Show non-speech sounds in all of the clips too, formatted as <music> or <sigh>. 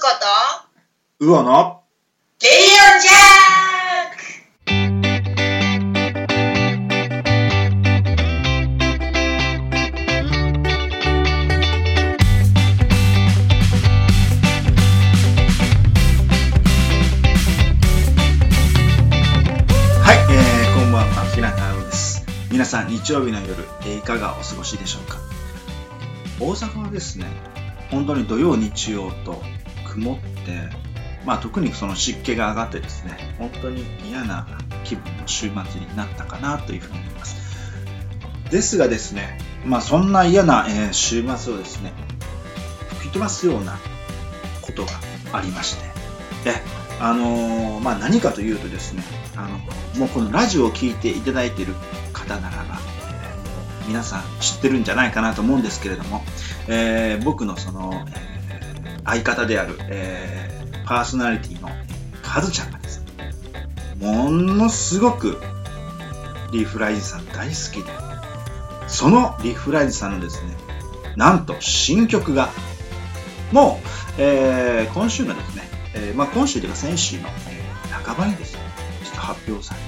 子と、うおの、レディオジャークはい、えー、こんばんは、平川うです。皆さん、日曜日の夜、えーいかがお過ごしでしょうか？大阪はですね、本当に土曜、日曜と曇って、まあ特にその湿気が上がってですね、本当に嫌な気分の週末になったかなというふうに思います。ですがですね、まあそんな嫌な、え週末をですね、吹き飛ばすようなことがありまして、で、あのーまあ何かというとですね、あの、もうこのラジオを聞いていただいている方ならば、え皆さん知ってるんじゃないかなと思うんですけれども、えー僕のその、えー相方である、えーパーソナリティのカズちゃんがですね、ものすごくリフライズさん大好きで、そのリフライズさんのですね、なんと新曲が、もう、えー今週のですね、えーまあ、今週というか先週の、えー半ばにですね、ちょっと発表され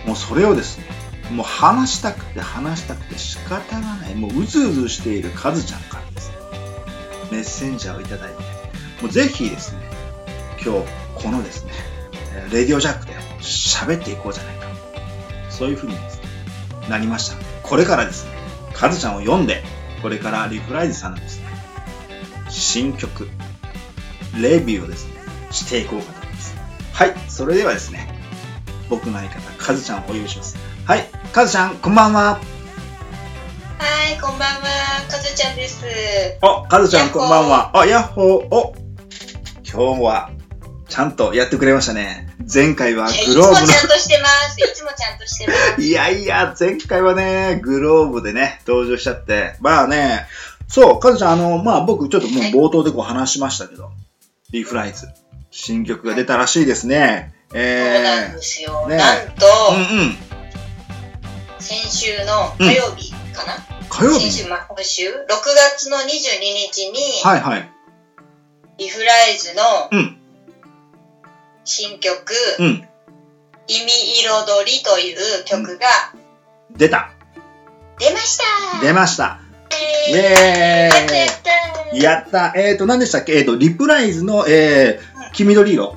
て、もうそれをですね、もう話したくて話したくて仕方がない、もううずうずしているカズちゃんから、メッセンジャーをいただいて、もうぜひですね、今日このですね、レディオジャックで喋っていこうじゃないか。そういう風にですね、なりました。これからですね、カズちゃんを読んで、これからリフライズさんのですね、新曲、レビューをですね、していこうかと思います。はい、それではですね、僕の相方、カズちゃんをお呼びします。はい、カズちゃん、こんばんは。はい、こんばんは、かずちゃんです。お、カズちゃん、こんばんは。あ、ヤッホー。お、今日は、ちゃんとやってくれましたね。前回はいやいつもグローブのちゃんとしてます。いつもちゃんとしてます。<laughs> いやいや、前回はね、グローブでね、登場しちゃって。まあね、そう、カズちゃん、あの、まあ僕ちょっともう冒頭でこう話しましたけど、リーフライズ、新曲が出たらしいですね。そうなんえですよ。ねなんと、ー、うんうん。先週の火曜日かな、火曜日？今週、6月の22日に、はいはい。リフライズのうん。新曲、うん。意味彩りという曲が出た。出ました。出ました。イイ。エーイ。やったやっーと、何でしたっけ？えーと、リプライズの、えー、黄緑色。<laughs>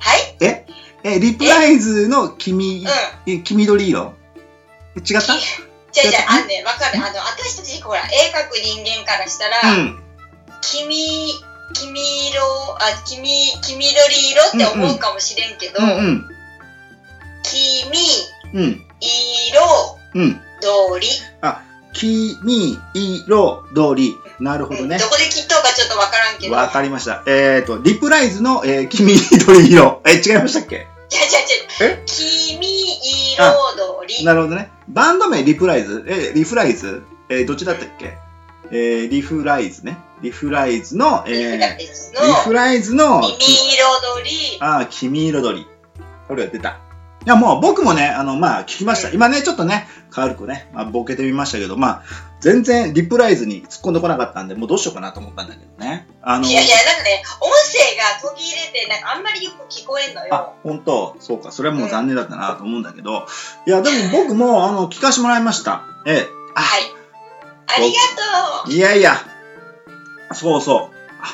はい？え？えーリプライズの黄黄緑色違った？じゃあじゃあ、あんね、わかる。あの、私たち、ほら、絵描く人間からしたら、うん。君、君色、あ、君、黄緑色って思うかもしれんけど、うんうん。君、うん。色、うん。通り、黄色通り。なるほどねうんど。こで切っとうかちょっとわからんけど、わかりました。えーと、リプライズの、えー、黄緑色。え、違いましたっけ？じゃあじゃあじゃあえ？君色通り、なるほどね。バンド名リプライズ？えー、リフライズ？えー、どっちだったっけ？えー、リフライズね。リフライズの、えリフー、ライズリフのライズの、耳色ああ、黄色鳥。これが出た。いや、もう僕もね、あの、まあ、聞きました。うん今ね、ちょっとね、軽くね、まあ、ボケてみましたけど、まあ、全然リプライズに突っ込んでこなかったんで、もうどうしようかなと思ったんだけどね。あの、いやいや、なんかね、音声が途切れて、なんかあんまりよく聞こえんのあよ。、本当そうか、それはもう残念だったなと思うんだけど、いや、でも僕も、あの、聞かせてもらいました。ええ。あ、はい。ありがとう。いやいや、そうそう。あ、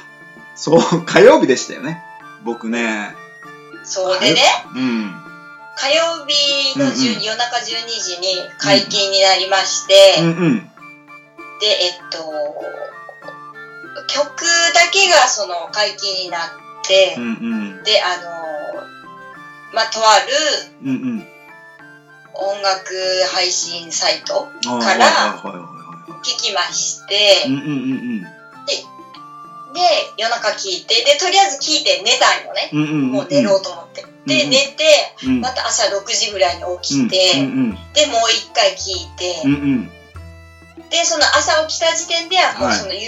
そう、火曜日でしたよね。僕ね、そうでね、うん。火曜日の10、うんうん夜中12時に解禁になりまして、うんうん。で、えっと、曲だけがその解禁になって、うんうん。で、あの、まあ、とあるうんうん。音楽配信サイトから。聞きまして、うんうんうんで、夜中聞いて、で、とりあえず聞いて寝たんよね。うん。うんうんうん。もう寝ろうと思って。で、うん寝て、うん。また朝6時ぐらいに起きて、で、もう一回聞いて、で、その朝起きた時点ではもうはいその YouTube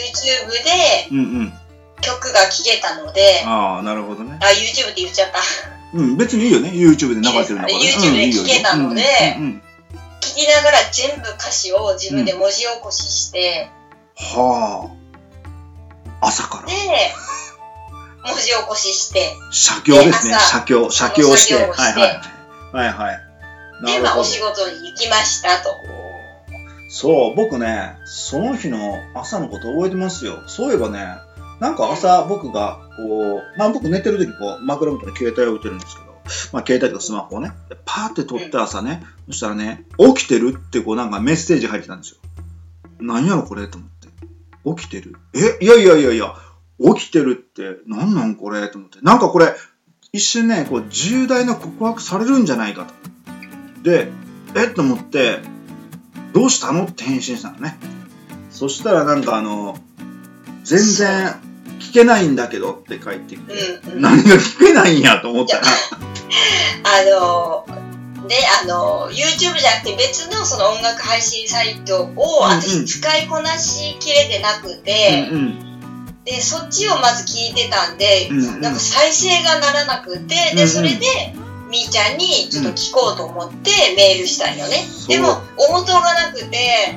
で。曲が聴けたので、ああ、なるほどね。あ、YouTube って言っちゃった。うん、別にいいよね。YouTube で流れてるんだからね。YouTube でうんいいよ聞けたのでうんうんうん聞きながら全部歌詞を自分で文字起こしして、はあ。朝からで、文字起こしして、写経ですね。写経、写経をして。はいはい。はいはい。で、まあ、お仕事に行きましたと。そう、僕ね、その日の朝のこと覚えてますよ。そういえばね、なんか朝僕が、こう、まあ僕寝てる時こう、枕元に携帯を置いてるんですけど、まあ携帯とかスマホをね、でパーって撮って朝ね、そしたらね、起きてるってこうなんかメッセージ入ってたんですよ。何やろこれと思って。起きてる？え？いやいやいやいや、起きてるって何なんこれと思って。なんかこれ、一瞬ね、こう重大な告白されるんじゃないかと。で、えっと思って、どうしたのって返信したのね。そしたらなんかあの、全然聞けないんだけどって書いてきて、うんうん。何が聞けないんやと思ったら、あの、で、あの、YouTube じゃなくて別のその音楽配信サイトを私使いこなしきれてなくて、うんうんで、そっちをまず聞いてたんで、うんうんなんか再生がならなくて、うんうで、んそれで、みーちゃんにちょっと聞こうと思ってメールしたんよね。そうでも、応答がなくて、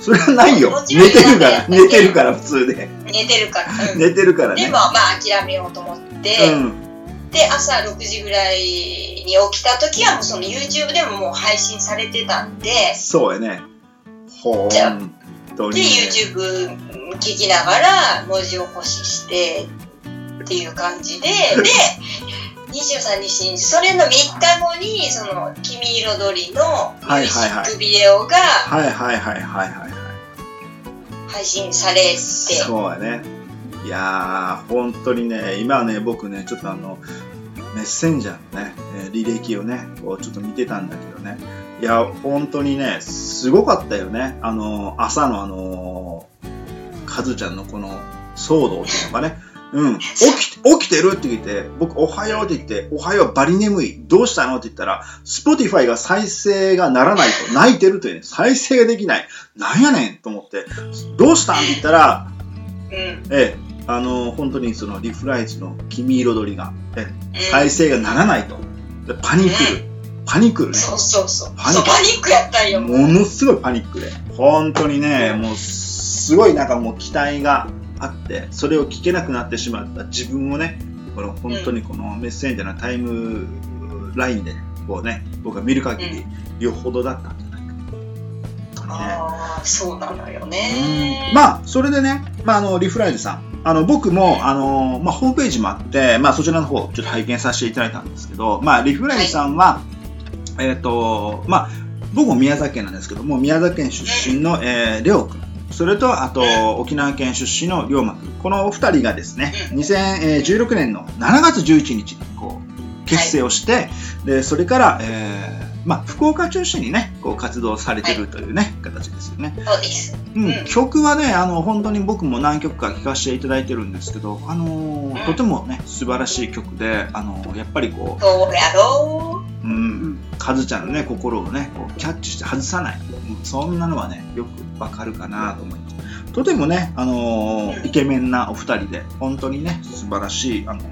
それはないよ寝てるから、寝てるから普通で。寝てるから。うん寝てるからね。でも、まあ諦めようと思って、うん。で、朝6時ぐらいに起きた時はもうその YouTube でももう配信されてたんで、そうやね。ほんとにで、ね。YouTube 聞きながら文字起こししてっていう感じで、<laughs> で、23日に、それの3日後に、その、君彩りのミュージックビデオがはいはいはいはいはいはい。配信されて、そうやね。いやー、本当にね、今はね、僕ね、ちょっとあの、メッセンジャーのね、えー履歴をね、こうちょっと見てたんだけどね。いや、本当にね、すごかったよね。あの、朝のあの、カズちゃんのこの騒動っていうのがね。うん。起き、起きてるって言って、僕、おはようって言って、おはよう、バリ眠い。どうしたのって言ったら、 Spotify が再生がならないと泣いてるというね、再生ができない。なんやねんと思って、どうしたんって言ったら、うん。ええ、あの、本当にそのリフライズの君彩りが、え再生がならないと。でパニックる。パニックるね。そうそうそう。パニックやったんよ。ものすごいパニックで。本当にね、もうすごいなんかもう期待があって、それを聞けなくなってしまった自分をね、この本当にこのメッセンジャーのタイムラインで、こうね、僕が見る限り、よほどだったんじゃないか。本当にね。ああ、そうなのよね。まあ、それでね、まあ、あの、リフライズさん。あの、僕も、あの、まあ、ホームページもあって、まあ、そちらの方、ちょっと拝見させていただいたんですけど、まあ、リフライズさんは、えっ、と、まあ、僕も宮崎県なんですけども、宮崎県出身の、えー、レオ君。それと、あと、沖縄県出身の龍馬君。このお二人がですね、2016年の7月11日に、こう、結成をして、で、それから、えー、まあ、福岡中心にね、こう活動されてるというね、形ですよね。そうです。うん。うん。曲はね、あの本当に僕も何曲か聴かせていただいてるんですけど、あのーうん。とてもね、素晴らしい曲で、あのーやっぱりこそうやろう、うん、カズちゃんのね、心をね、こうキャッチして外さない、うんそんなのはね、よくわかるかなと思います。とてもね、あのーうんイケメンなお二人で、本当にね、素晴らしい、あのー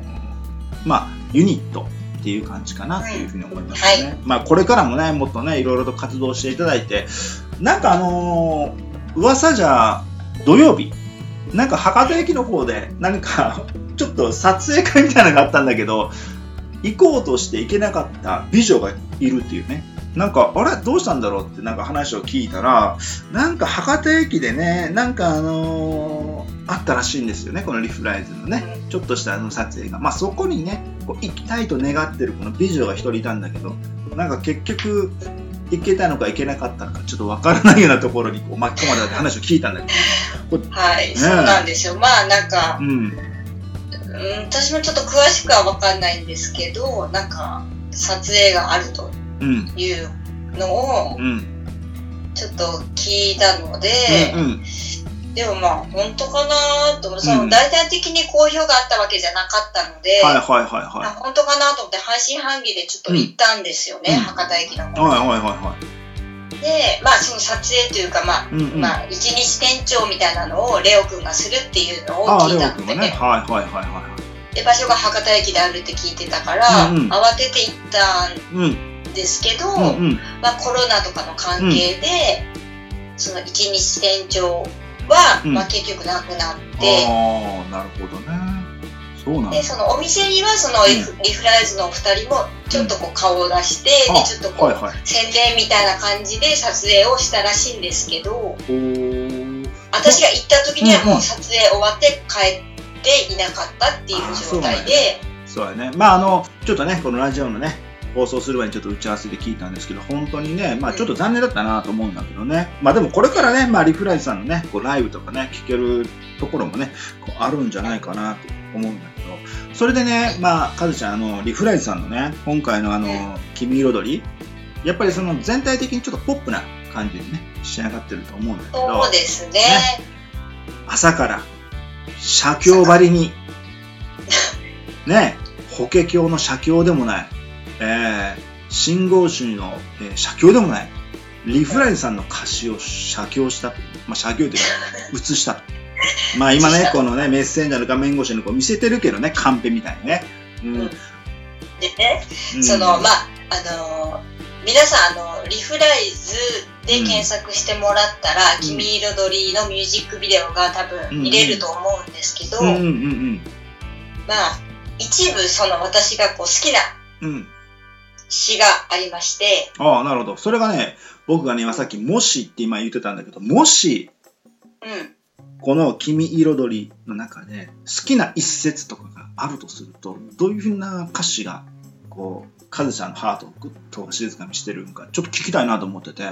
まあ、ユニット。っていう感じかなっていうふうに思いますね。はまあこれからもね、もっとね、いろいろと活動していただいて、なんかあのー噂じゃ土曜日なんか博多駅の方で何かちょっと撮影会みたいなのがあったんだけど行こうとして行けなかった美女がいるっていうね。なんかあれ？どうしたんだろうってなんか話を聞いたらなんか博多駅でねなんかあのーあったらしいんですよねこのリフライズのね。ちょっとしたあの撮影が。まあそこにねこう行きたいと願ってるこの美女が一人いたんだけどなんか結局行けたのか行けなかったのかちょっとわからないようなところにこう巻き込まれたって話を聞いたんだけど。はい、ね。そうなんですよ。まあなんか、うんうん、私もちょっと詳しくは分かんないんですけど、なんか撮影があるとうん。いうのをうん。ちょっと聞いたので、うんうん。でもまあ本当かなと思って、そうん。の大々的に好評があったわけじゃなかったので、はいはいはいまあは本当かなと思って半信半疑でちょっと行ったんですよね、うん。博多駅のい方はいはいはいはで、まあその撮影というか、まあ、いうんうん。まあ一日店長みたいなのをレオくんがするっていうのを聞いたので、ね。はいはいはいはで場所が博多駅であるって聞いてたから、うんうん。慌てて行ったんいうんですけど、うんうん。まあ、コロナとかの関係で、その一日店長は、うん。まあ、結局なくなって、ああなるほどねでそのお店にはそのリフ,、ライズのお二人もちょっとこう顔を出して、あでちょっとこう、宣伝みたいな感じで撮影をしたらしいんですけど私が行った時にはもうん。撮影終わって帰っていなかったっていう状態で、そうや。ね。まああのちょっとねこのラジオのね放送する前にちょっと打ち合わせで聞いたんですけど本当にねまあちょっと残念だったなと思うんだけどね。まあでもこれからねまあリフライズさんのねこうライブとかね聞けるところもねこうあるんじゃないかなと思うんだけどそれでねまあカズちゃんあのリフライズさんのね今回のあの「君彩り」やっぱりその全体的にちょっとポップな感じでね仕上がってると思うんだけどそうですね。朝から写経張りに <laughs> ね法華経の写経でもない、えー、信号主の、えー写経でもないリフライズさんの歌詞を写経したとまあ写経というか <laughs> 写したと <laughs> まあ今ねこのねメッセンジャーの画面越しにこう見せてるけどねカンペみたいにね、うん。うん。でねうん。そのまああのー皆さんあのリフライズで検索してもらったら「ん。君彩り」のミュージックビデオが多分見れると思うんですけど、うんうんうん。まあ一部その私がこう好きなうんうん。詩がありまして。ああなるほど。それがね僕がね今さっき「もし」って今言ってたんだけどもし。うんこの「君彩り」の中で好きな一節とかがあるとするとどういうふうな歌詞がこうカズちゃんのハートをグッと静かにしてるんかちょっと聞きたいなと思ってて。いや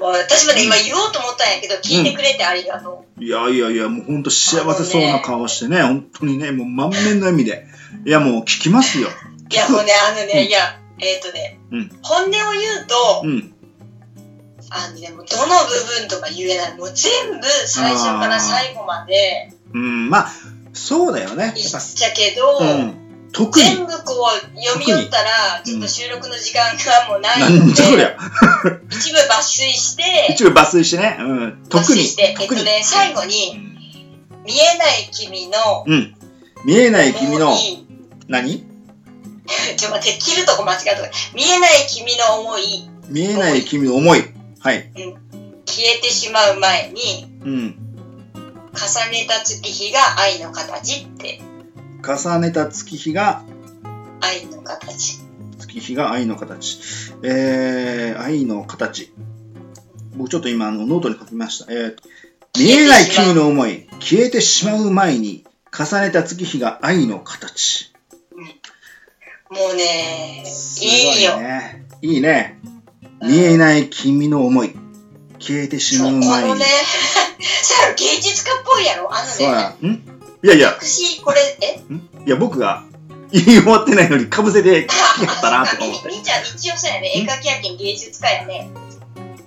もう私まで今言おうと思ったんやけど聞いてくれてありがとう、いやいやいやもうほんと幸せそうな顔してね本当にねもう満面の笑みで。いやもう聞きますよ。いやもうねあのね、うん。いやえっ、とね、うん。本音を言うと、うんあのねもうどの部分とか言えない。もう全部最初から最後まで。うんまあそうだよね。言っぱちゃけど、うん特に。全部こう読み寄ったらちょっと収録の時間がもうないので、じゃこりゃ。一部抜粋して一部抜粋してね、うん、抜特に。粋してえっとね最後に「見えない君のうん、うん見えない君の何？<laughs> ちょっと待って切るとこ間違った。見えない君の思い。見えない君の思いはい。消えてしまう前にうん。重ねた月日が愛の形って。重ねた月日が愛の形。月日が愛の形。えー、愛の形。僕ちょっと今あのノートに書きました、えー、見えない君の思い。消えてしまう前に重ねた月日が愛の形。もうねすいいよ。ねいいね見えない君の思い。消えてしそうまう前に。このね <laughs> さ芸術家っぽいやろ？あのねそうや。ん？いやいや。私これえ？いや僕が言い終わってないのにかぶせて聞きやったなとか思ってみちゃん。一応そうやね。絵描きやけん芸術家やね。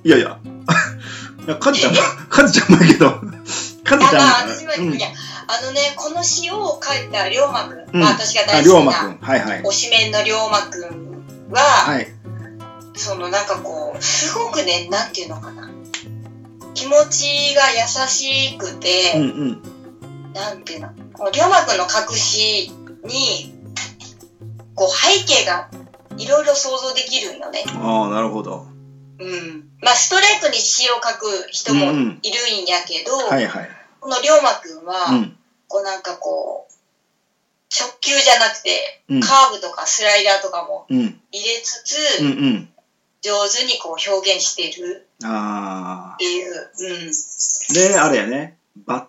いやいや。<laughs> いやカズちゃんもカズちゃんもやけど。カズちゃんも、うん。いやあのねこの詩を書いた龍馬くん、うん。まあ、私があ大好きな龍馬くん。はいはい。推しメンの龍馬くんは、はいそのなんかこうすごくねなんていうのかな。気持ちが優しくて、うんうん。なんていうのこの龍馬くんの隠しにこう背景がいろいろ想像できるんよね。ああなるほど。うん。まあストレートに詩を書く人もいるんうんうんやけど、はいはい。この龍馬くんは、うん。こうなんかこう直球じゃなくて、うん。カーブとかスライダーとかもうん。入れつつ、うんうん上手にこう表現してる。あっていう、うん。あであれやね。バッ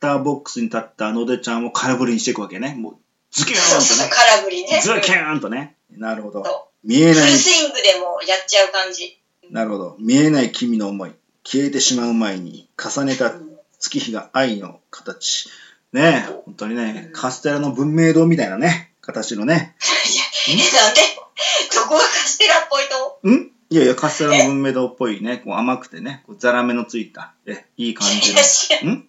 ターボックスに立った野出ちゃんを空振りにしていくわけね。もうズキューンとね。<laughs> 空振りね。ズキうんューンとね。なるほど。そ見えない。フルスイングでもやっちゃう感じ。なるほど。見えない君の思い。消えてしまう前に重ねたうん月日が愛の形。ねえ、本当にね、カステラの文明堂みたいなね、形のね。<laughs> いや、え、なんで？<laughs> どこがカステラっぽいと？ん？いやいや、カステラの文明堂っぽいね、こう甘くてね、こうザラメのついた、え、いい感じのん。ん？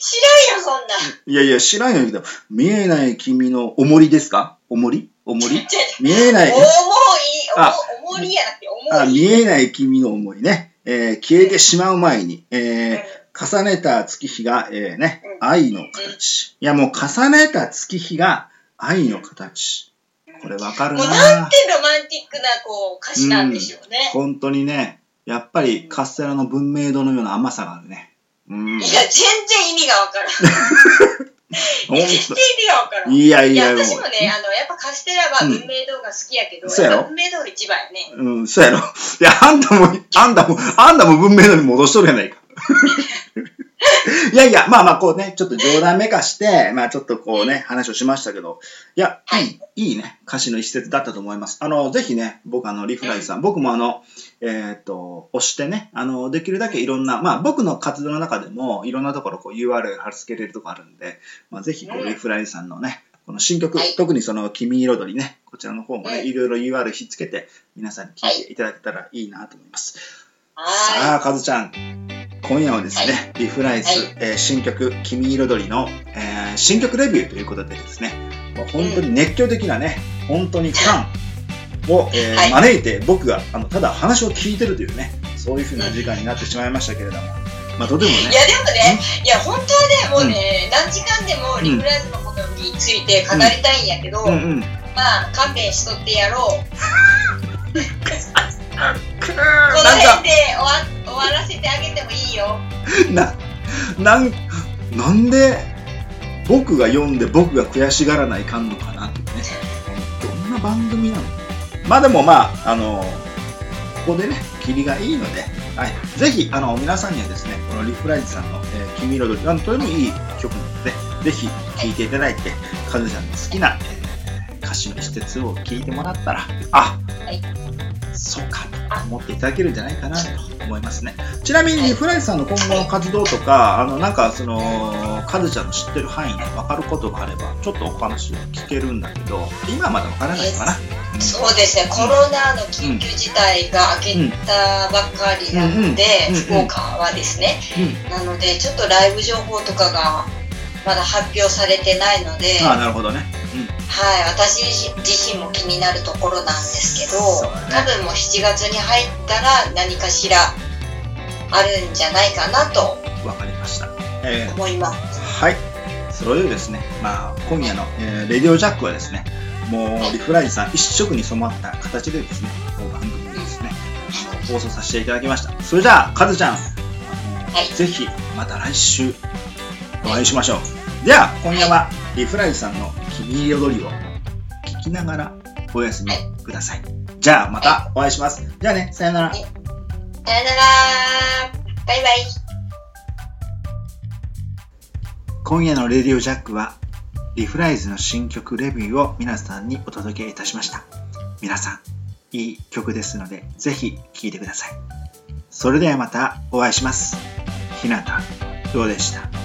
知らんよ、そんなん。いやいや、知らんよけど、見えない君のおもりですか？おもり？おもり？見えない重い、、あ重重りやなくてあ、重い。見えない君の思いね。えー消えてしまう前に、えー重ねた月日が、えーね、うん愛の形。いや、もう重ねた月日が愛の形。これわかるもうななんてロマンティックなこう歌詞なんでしょうね。本当にね、やっぱりカステラの文明堂のような甘さがあるね。うん。いや、全然意味がわからん。<laughs> 全然意味がわからん。いやいや、いや、私もね、あの、やっぱカステラはうん運命堂が好きやけど、そうやろやっぱ運命堂一番やね。うん、そうやろ。いや、あんたも、あんたも、あんたも文明度に戻しとるやないか。<laughs> いやいや、まあまあ、こうね、ちょっと冗談めかして、まあちょっとこうね、話をしましたけど、いや、はい。いい、ね、歌詞の一節だったと思います。あの、ぜひね、僕あの、リフライさん、僕もあの、えっ、と、押してね、あの、できるだけいろんな、まあ僕の活動の中でも、いろんなところこう URL 貼り付けれるとこあるんで、まあぜひこう、うんリフライさんのね、この新曲、はい。特にその、君彩りね、こちらの方もね、うんいろいろ URL ひっつけて、皆さんに聞いていただけたらいいなと思います。はさあ、カズちゃん、今夜はですね、リフライズ、はい。えー新曲、君彩りの、えー新曲レビューということでですね、本当に熱狂的なね、本当にファンを、えーはい。招いて、僕があのただ話を聞いてるというね、そういうふうな時間になってしまいましたけれども、まあ、とてもい。ね、いや、でもね、いや、本当はね、もうね、何時間でもリフライズのことについて語りたいんやけど、うんうん。まあ、勘弁しとってやろう。<laughs> このか辺で終わ終わらせてあげてもいいよ。<laughs> な、なん、なんで、僕が読んで僕が悔しがらないかんのかなってね。どんな番組なの？まあでもまあ、あの、ここでね、霧がいいので、はい。ぜひ、あの、皆さんにはですね、このリフライズさんの、えー、君彩り、なんとてもいい曲なので、ぜひ聴いていただいて、カズちゃんの好きな、えー歌詞の一節を聞いてもらったら、あ、はいそうかと思っていただけるんじゃないかなと思いますね。ちなみに、フライズさんの今後の活動とか、あの、なんか、その、カズちゃんの知ってる範囲で分かることがあれば、ちょっとお話を聞けるんだけど、今はまだ分からないかな？うんそうですね、コロナの緊急事態が明けたばっかりなので福岡はですね、うん。なので、ちょっとライブ情報とかがまだ発表されてないので、ああ、なるほどね。はい、私自身も気になるところなんですけど、ね多分もう7月に入ったら何かしらあるんじゃないかなとうん。わかりました。えー思います。はい。それでですね、まあ、今夜の、えーレディオジャックはですね、もう、リフライズさん一色に染まった形でですね、番組をですね、放送させていただきました。それじゃあ、カズちゃん、あのはいぜひ、また来週、お会いしましょう。では、今夜は、リフライズさんの君彩りを聞きながらお休みください。じゃあ、またお会いします。じゃあね、さよなら。さよなら。バイバイ。今夜のレディオジャックはリフライズの新曲レビューを皆さんにお届けいたしました。皆さんいい曲ですのでぜひ聴いてください。それではまたお会いします。ひなたどうでした？